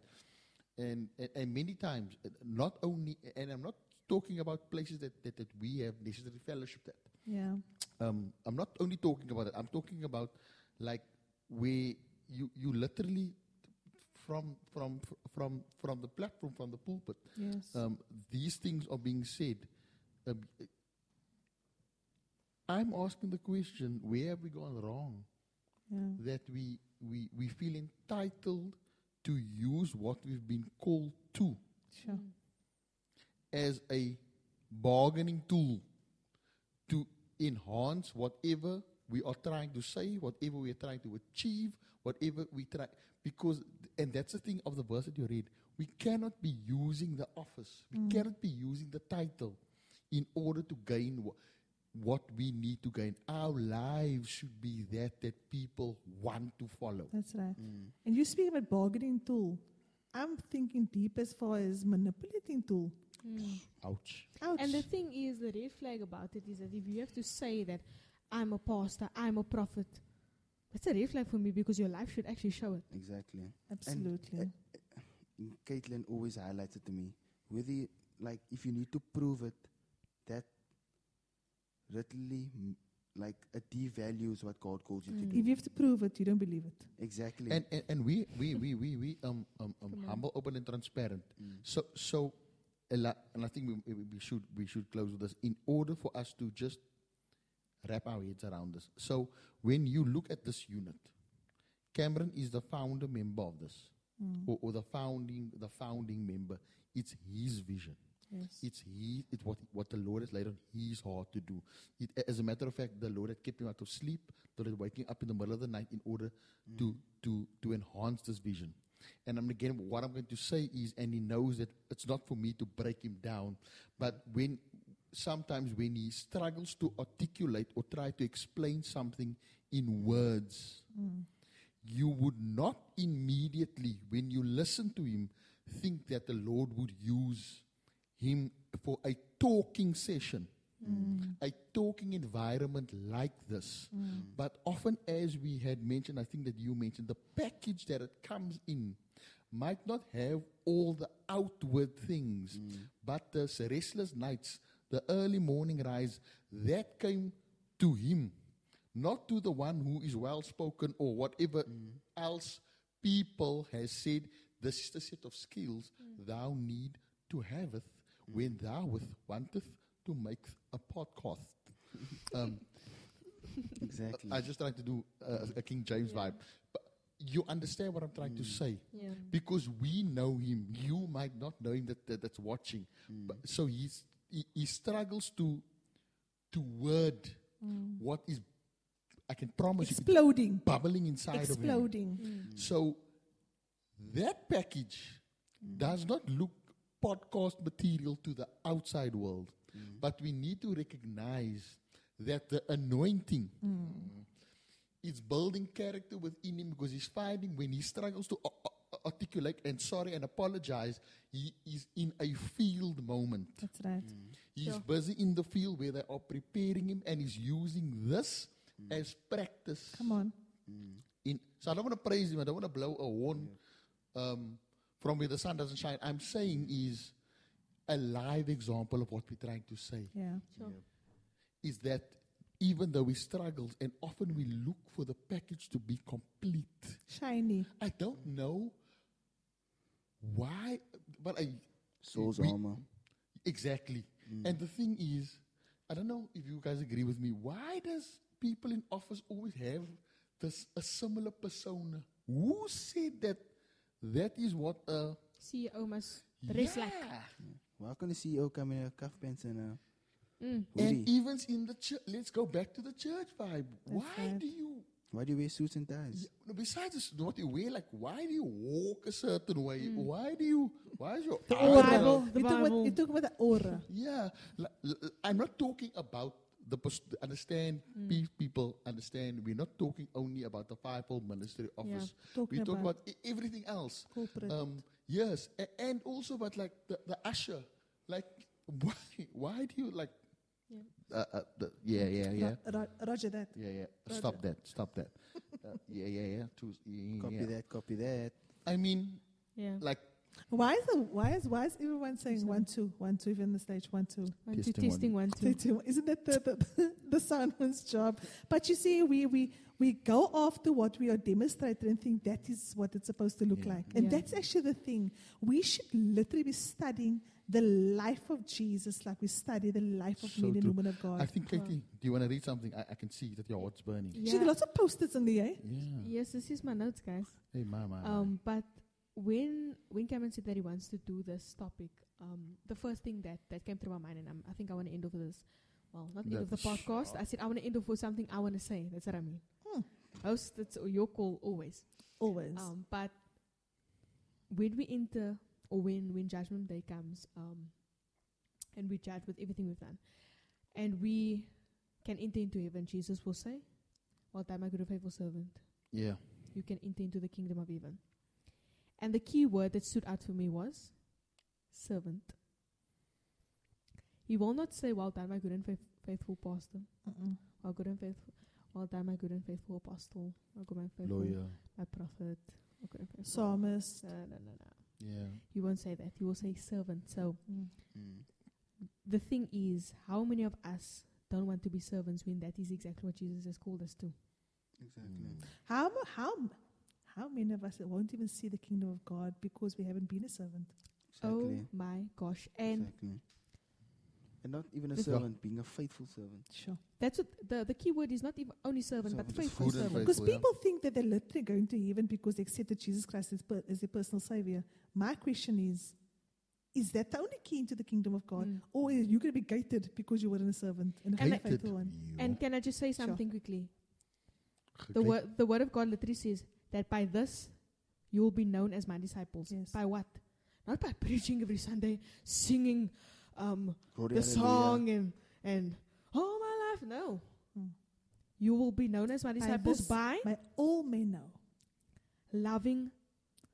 and, and and many times uh, not only and i'm not talking about places that that, that we have necessary fellowship at Yeah. um i'm not only talking about it i'm talking about like where you you literally from from from from the platform from the pulpit Yes. um, these things are being said. Um, I'm asking the question: Where have we gone wrong? yeah. That we we we feel entitled to use what we've been called to Sure. as a bargaining tool to enhance whatever we are trying to say, whatever we are trying to achieve, whatever we try. Because, and that's the thing of the verse that you read. We cannot be using the office, we mm. cannot be using the title in order to gain wha- what we need to gain. Our lives should be that that people want to follow. That's right. Mm. And you speak about bargaining tool. I'm thinking deep as far as manipulating tool. Mm. Ouch. Ouch. And the thing is, the red flag about it is that if you have to say that I'm a pastor, I'm a prophet, that's a red flag for me because your life should actually show it. Exactly. Absolutely. And, uh, Caitlin always highlighted to me. Whether, you, like, if you need to prove it, that literally, mm, like, it devalues what God calls you to do. if you have to prove it, you don't believe it. Exactly. And, and, and we, we, we, we, we um, um, um, humble, open, and transparent. Mm. So, so, a lot- and I think we, we we should we should close with this. In order for us to just wrap our heads around this. So, when you look at this unit, Cameron is the founder member of this, Mm. or, or the founding the founding member. It's his vision. Yes. It's he, it's what what the Lord has laid on his heart to do. It, as a matter of fact, the Lord had kept him out of sleep, the Lord waking up in the middle of the night in order to to to enhance this vision. And I'm again, what I'm going to say is, and he knows that it's not for me to break him down, but when sometimes when he struggles to articulate or try to explain something in words, you would not immediately, when you listen to him, think that the Lord would use him for a talking session, a talking environment like this. But often, as we had mentioned, I think that you mentioned, the package that it comes in might not have all the outward things, but the restless nights, the early morning rise, that came to him not to the one who is well spoken or whatever else people has said this is the set of skills thou need to have it when thou with wanteth to make a podcast (laughs) um, Exactly. i just trying to do uh, a king james Yeah. vibe but you understand what i'm trying to say Yeah. because we know him you might not know him that, that that's watching but, so he's he, he struggles to to word mm. what is i can promise you Exploding. bubbling inside of him. Exploding. Mm. so that package mm. does not look podcast material to the outside world but we need to recognize that the anointing is building character within him because he's finding when he struggles to a- a- articulate and sorry and apologize he is in a field moment That's right. He's Sure. busy in the field where they are preparing him, and he's using this as practice. Come on. In, so I don't want to praise him. I don't want to blow a horn um, from where the sun doesn't shine. I'm saying is a live example of what we're trying to say. Yeah. Sure. Is that even though we struggle, and often we look for the package to be complete. Shiny. I don't know why, but I Saul's we- armor. Exactly. And the thing is, I don't know if you guys agree with me. Why does people in office always have this a similar persona? Who said that that is what a CEO must dress like. Why can't the CEO come in a cuff pants and a Mm. And even in the church, let's go back to the church vibe. Why right. do you, Why do you wear suits and ties? no, besides this, what you wear, like, why do you walk a certain way? Why do you, why is your The aura- aura. Bible, the you, talk about, Bible. you talk about the aura. Yeah, l- l- I'm not talking about the pers- understand. pe- People understand. We're not talking only about the fivefold ministry office. Talking we talk about about e- everything else. corporate. Um, yes, a- and also about like the, the usher. Like, (laughs) why? Why do you like? Yeah. Uh, uh, yeah, yeah, yeah, Ro- ro- roger that. yeah, yeah. Roger. Stop that. Stop that. uh, yeah, yeah, yeah. Too, yeah, Copy yeah. that, copy that. I mean, Yeah. like Why is the why is why is everyone saying one two one two even the stage one two One, two, Testing testing one, Two, two. two. Isn't that the the, the someone's job? But you see, we we we go after what we are demonstrating and think that is what it's supposed to look Yeah. like, and Yeah. that's actually the thing. We should literally be studying the life of Jesus, like we study the life of So men and true. women of God. I think, Katie, do you want to read something? I, I can see that your heart's burning. She got lots of posters in the eh? Yeah. Yes, this is my notes, guys. Hey, my, my, my. Um, but when when Cameron said that he wants to do this topic, um, the first thing that, that came through my mind, and I'm, I think I want to end off with this. Well, not end of the That's- podcast. I said I want to end off with something I want to say. That's what I mean. Hmm. Host, that's your call always. Always. Um, but when we enter, or when when Judgment Day comes, um, and we judge with everything we've done, and we can enter into heaven, Jesus will say, "Well done, my good and faithful servant." yeah. you can enter into the kingdom of heaven. And the key word that stood out for me was servant. He will not say, Well done, my good and faith- faithful pastor. Mm-mm. Well, good and faithful. Well done, my good and faithful apostle. Well good and faithful, Lawyer. my prophet. Well good and faithful. Psalmist. No, no, no, no. Yeah. He won't say that. He will say servant. So Mm. Mm. the thing is, how many of us don't want to be servants when that is exactly what Jesus has called us to? Exactly. How how how many of us won't even see the kingdom of God because we haven't been a servant? Exactly. Oh my gosh. And exactly. And not even a This- servant, being a faithful servant. Sure. that's what the, the key word is not even only servant, but Servant, just faithful servant. Because Faithful, yeah. people think that they're literally going to heaven because they accepted Jesus Christ as, per, as their personal savior. My question is is that the only key into the kingdom of God? Mm. Or are you going to be gated because you weren't a servant and a And faithful Gated. one? And can I just say Sure. something quickly? The Gekijk, word, the word of God literally says that by this you will be known as my disciples. Yes. By what? Not by preaching every Sunday, singing um, Glory, the hallelujah. song and and all my life. No, Hmm. you will be known as my By disciples this- by By all men know loving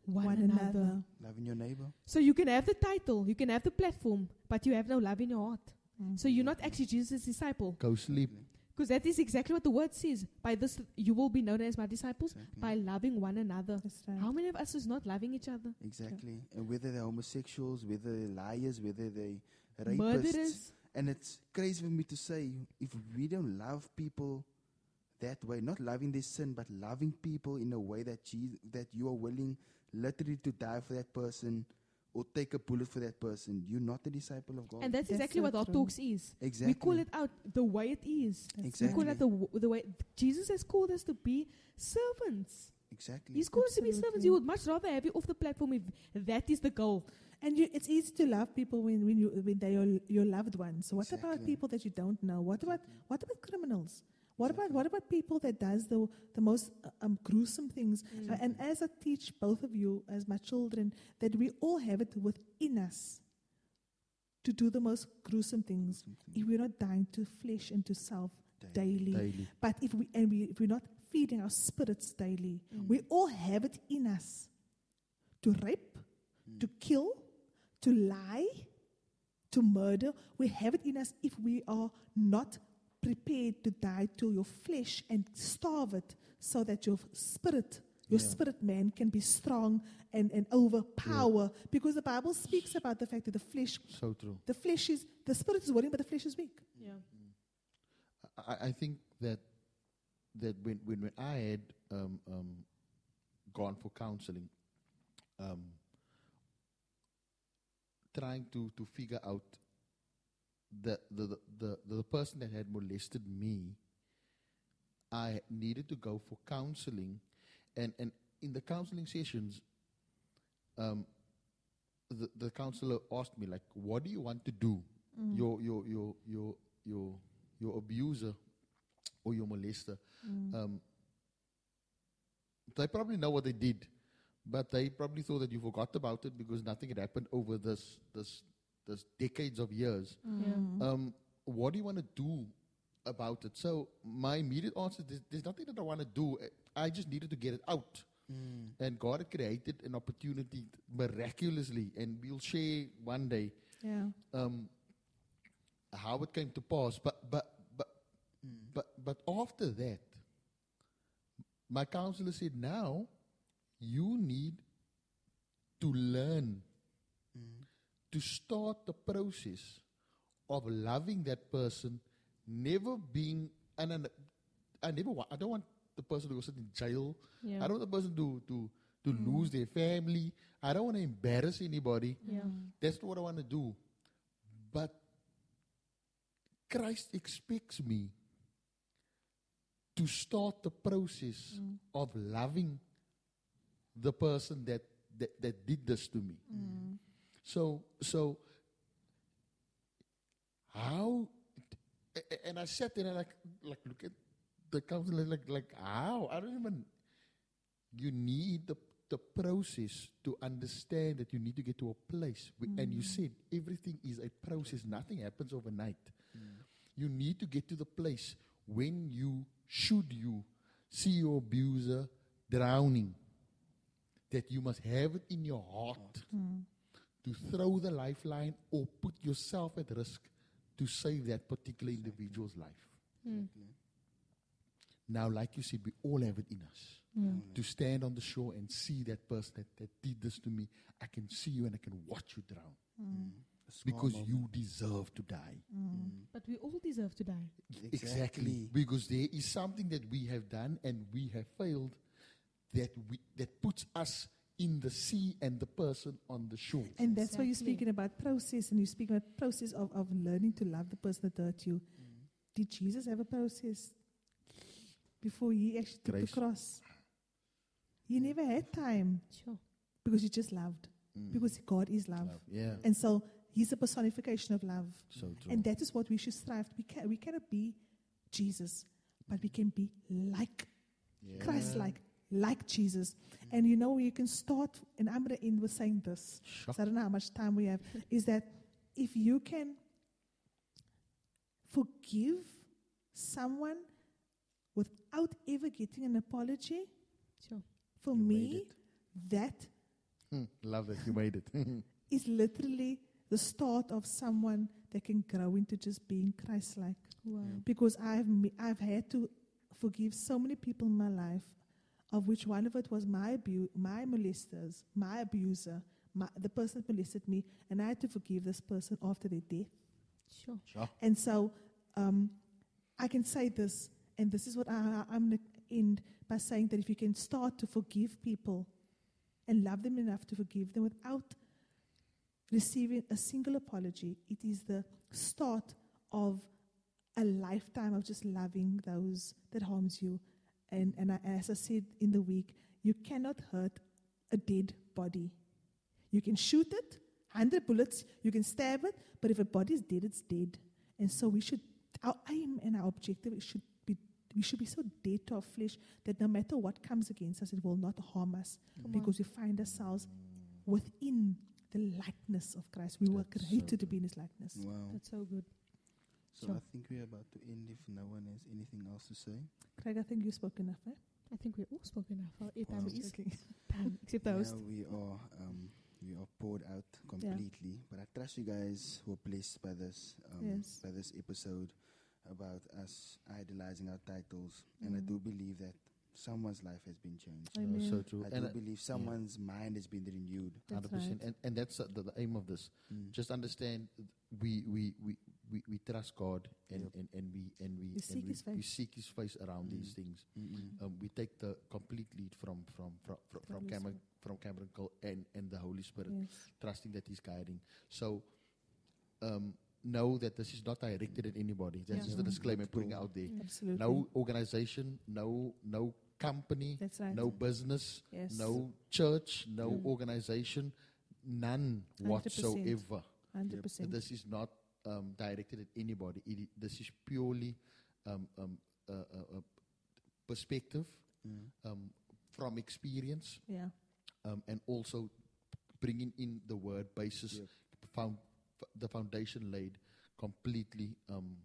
one, one, another. another. Loving your neighbor. So you can have the title, you can have the platform, but you have no love in your heart. Mm. So you're not actually Jesus' disciple. Go sleep. Because that is exactly what the word says. By this, you will be known as my disciples Exactly. by loving one another. Right. How many of us is not loving each other? Exactly. And whether they're homosexuals, whether they're liars, whether they rapists. Murderers. And it's crazy for me to say if we don't love people that way, not loving their sin, but loving people in a way that Jesus, that you are willing literally to die for that person or take a bullet for that person, you're not a disciple of God. And that's, That's exactly so what our true. talks is. exactly. We call it out the way it is. That's Exactly. We call it the, w- the way Jesus has called us to be servants. exactly. He's called us to be servants. Absolutely. You would much rather have you off the platform if that is the goal. And you, it's easy to love people when, when, you, when they are your loved ones. So what about people that you don't know? What about what about criminals? What about what about people that does the the most uh, um, gruesome things? Mm. Uh, and as I teach both of you as my children, that we all have it within us to do the most gruesome things if we're not dying to flesh and to self daily. Daily. But if we and we if we're not feeding our spirits daily, Mm. we all have it in us to rape, Mm. to kill, to lie, to murder. We have it in us if we are not prepared to die to your flesh and starve it so that your spirit, your Yeah. spirit man can be strong and, and overpower. Because the Bible speaks about the fact that the flesh, So true. the flesh is, the spirit is willing, but the flesh is weak. Yeah. I, I think that that when when, when I had um, um, gone for counseling, um, trying to, to figure out the the, the the the person that had molested me, I needed to go for counseling, and and in the counseling sessions, um, the the counselor asked me like, "What do you want to do? Your your your your your your abuser or your molester, um, they probably know what they did, but they probably thought that you forgot about it because nothing had happened over this this this decades of years. Yeah. Um, what do you want to do about it? So my immediate answer is there's nothing that I want to do. I just needed to get it out. Mm. And God had created an opportunity miraculously, and we'll share one day Yeah. um, how it came to pass. But but but but but after that, my counselor said, now you need to learn mm. to start the process of loving that person, never being and, and I never want I don't want the person to go sit in jail. Yeah. I don't want the person to to to mm. lose their family. I don't want to embarrass anybody. Yeah. Mm. That's what I want to do. But Christ expects me to start the process of loving the person that, that, that did this to me. So, so how? And I sat there and I like, like look at the counselor like, like how? I don't even. You need the the process to understand that you need to get to a place. where- And you mm. said everything is a process. Nothing happens overnight. Mm. You need to get to the place when you should you see your abuser drowning that you must have it in your heart to throw the lifeline or put yourself at risk to save that particular individual's life. Now, like you said, we all have it in us to stand on the shore and see that person that, that did this to me. I can see you and I can watch you drown mm. A scar because moment. you deserve to die. Mm. But we all deserve to die. Exactly. Because there is something that we have done and we have failed that we that puts us in the sea and the person on the shore. And that's why you're speaking about process and you're speaking about process of, of learning to love the person that hurt you. Did Jesus have a process before he actually took Grace. the cross? He never had time Sure. because he just loved. Mm. because God is love. Love, Yeah. And so He's a personification of love. so true. And that is what we should strive. We, can, we cannot be Jesus, but we can be like yeah. Christ like, like Jesus. And you know, you can start, and I'm going to end with saying this. Shock. So I don't know how much time we have. is that if you can forgive someone without ever getting an apology, Sure. for You me, that Hmm, Love that you made it. (laughs) is literally the start of someone that can grow into just being Christ like. Wow. Because I've, me- I've had to forgive so many people in my life, of which one of it was my, abu- my molesters, my abuser, my, the person that molested me, and I had to forgive this person after their death. Sure. Sure. And so um, I can say this, and this is what I, I'm going to end by saying that if you can start to forgive people and love them enough to forgive them without receiving a single apology, it is the start of a lifetime of just loving those that harms you. And, and I, as I said in the week, you cannot hurt a dead body. You can shoot it, 100 bullets, you can stab it, but if a body is dead, it's dead. And so we should, our aim and our objective should be, we should be so dead to our flesh that no matter what comes against us, it will not harm us Come because we find ourselves within the likeness of Christ. We were That's so created to be in his likeness. Wow. That's so good. So Sure. I think we're about to end if no one has anything else to say. Craig, I think you spoke enough, eh? I think we're all spoken enough. Our airtime Wow. is Okay. except the host. Now we are um, we are poured out completely. But I trust you guys were blessed by this um, Yes. by this episode about us idolizing our titles, and I Mm. do believe that someone's life has been changed. No, Amen. so true. I And do believe someone's mind has been renewed. That's 100%. right. And, and that's uh, the, the aim of this. Mm. Just understand we, we, we, we, we trust God and, Yep. and, and we and we, We and seek we, His we face. seek his face around these Mm. things. Mm-mm. Um, we take the complete lead from from from from, from Cameron from Cameron Cole and, and the Holy Spirit, Yes. trusting that He's guiding. So um, know that this is not directed at anybody. That's Yeah. just a disclaimer putting out there. Absolutely. No organization, no no company, That's right. no business, Yes. no church, no Mm. organization, none 100%. whatsoever. 100%. This is not um, directed at anybody. It this is purely um, um, uh, uh, uh, perspective Mm. um, from experience yeah. um, and also bringing in the word basis, Yep. found, f- the foundation laid completely um,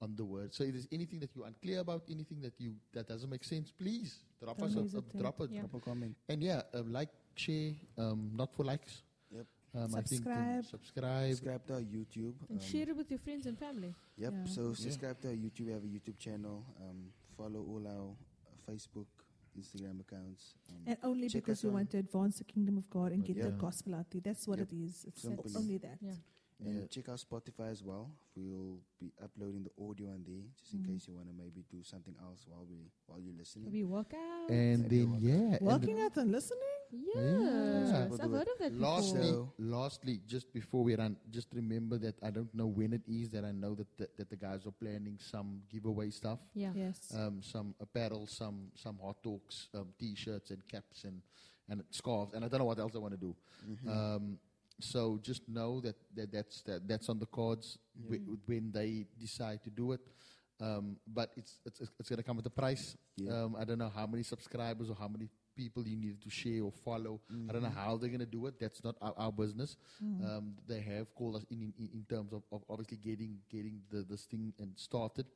on the word. So if there's anything that you're unclear about, anything that you that doesn't make sense, please drop Don't us a, a hesitate. drop a Yeah. Drop a comment. and yeah, um, like, share, um, not for likes. Yep. Um, Subscribe. to subscribe. Subscribe to our YouTube. And um, share it with your friends and family. Yep. Yeah. So Yeah. subscribe to our YouTube. We have a YouTube channel. Um, follow all our uh, Facebook, Instagram accounts. Um, And only because us you on- want to advance the kingdom of God and get the gospel out there. That's what Yep. it is. It's Simple. only that. Yeah. And Yeah. check out Spotify as well. We'll be uploading the audio on there, just in Mhm. case you want to maybe do something else while we while you're listening. Maybe work out. And Maybe then walk- yeah, and Working out and listening? Yes. Yeah. I've heard of that Lastly, before. Lastly, just before we run, just remember that I don't know when it is that I know that the, that the guys are planning some giveaway stuff, Yeah. Yes. um, some apparel, some some hot talks, um, t-shirts and caps and and scarves, and I don't know what else I want to do. Mhm. Um, so just know that, that that's that, that's on the cards Yeah. whe- when they decide to do it. Um, but it's it's it's going to come with a price. Yeah. Um, I don't know how many subscribers or how many people you need to share or follow. I don't know Mhm. how they're going to do it. That's not our, our business. Mm. Um, they have called us in in, in terms of, of obviously getting getting the this thing and started.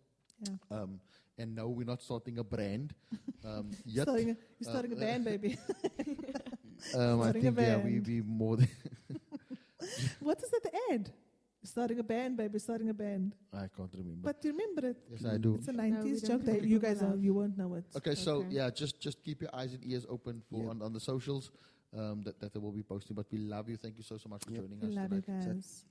yeah. Um, and no, we're not starting a brand (laughs) um, yet. Starting a, you're Uh, starting a band, baby. (laughs) (laughs) um, I think yeah, we we more than what is the ad? Starting a band, baby. Starting a band. I can't remember. But you remember it? yes, I do. It's a 90s don't joke that you guys that. are, you won't know it. Okay, so Okay. yeah, just just keep your eyes and ears open for Yep. on, on the socials um, that that they will be posting. But we love you. Thank you so so much for Yep. joining We us love you guys.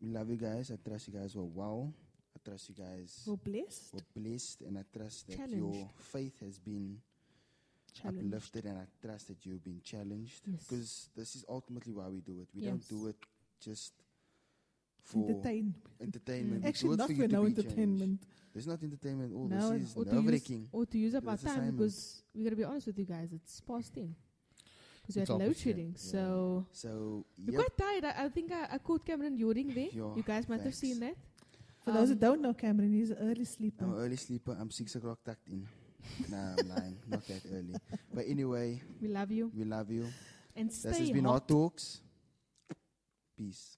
We love you guys. I trust you guys were wow. I trust you guys We're blessed, were blessed, and I trust that Challenged. your faith has been challenged. uplifted, and I trust that you've been challenged. Yes. Because this is ultimately why we do it. We Yes. don't do it just for Entertain. entertainment. Mm. Actually, do it not for for no be changed. entertainment. There's not entertainment. All No, this is Or to, nerve use, wracking. or to use up our time because we got to be honest with you guys, it's past 10. because we It's had load shedding. yeah. So So we're quite tired. I, I think I, I caught Cameron yawning there. Yeah, you guys might have seen that. For those who Um, don't know, Cameron, he's an early sleeper. I'm an early sleeper. I'm six o'clock tucked in. nah, I'm lying. Not that early. But anyway, We love you we love you. and This stay has been hot. Hot Talks. Peace.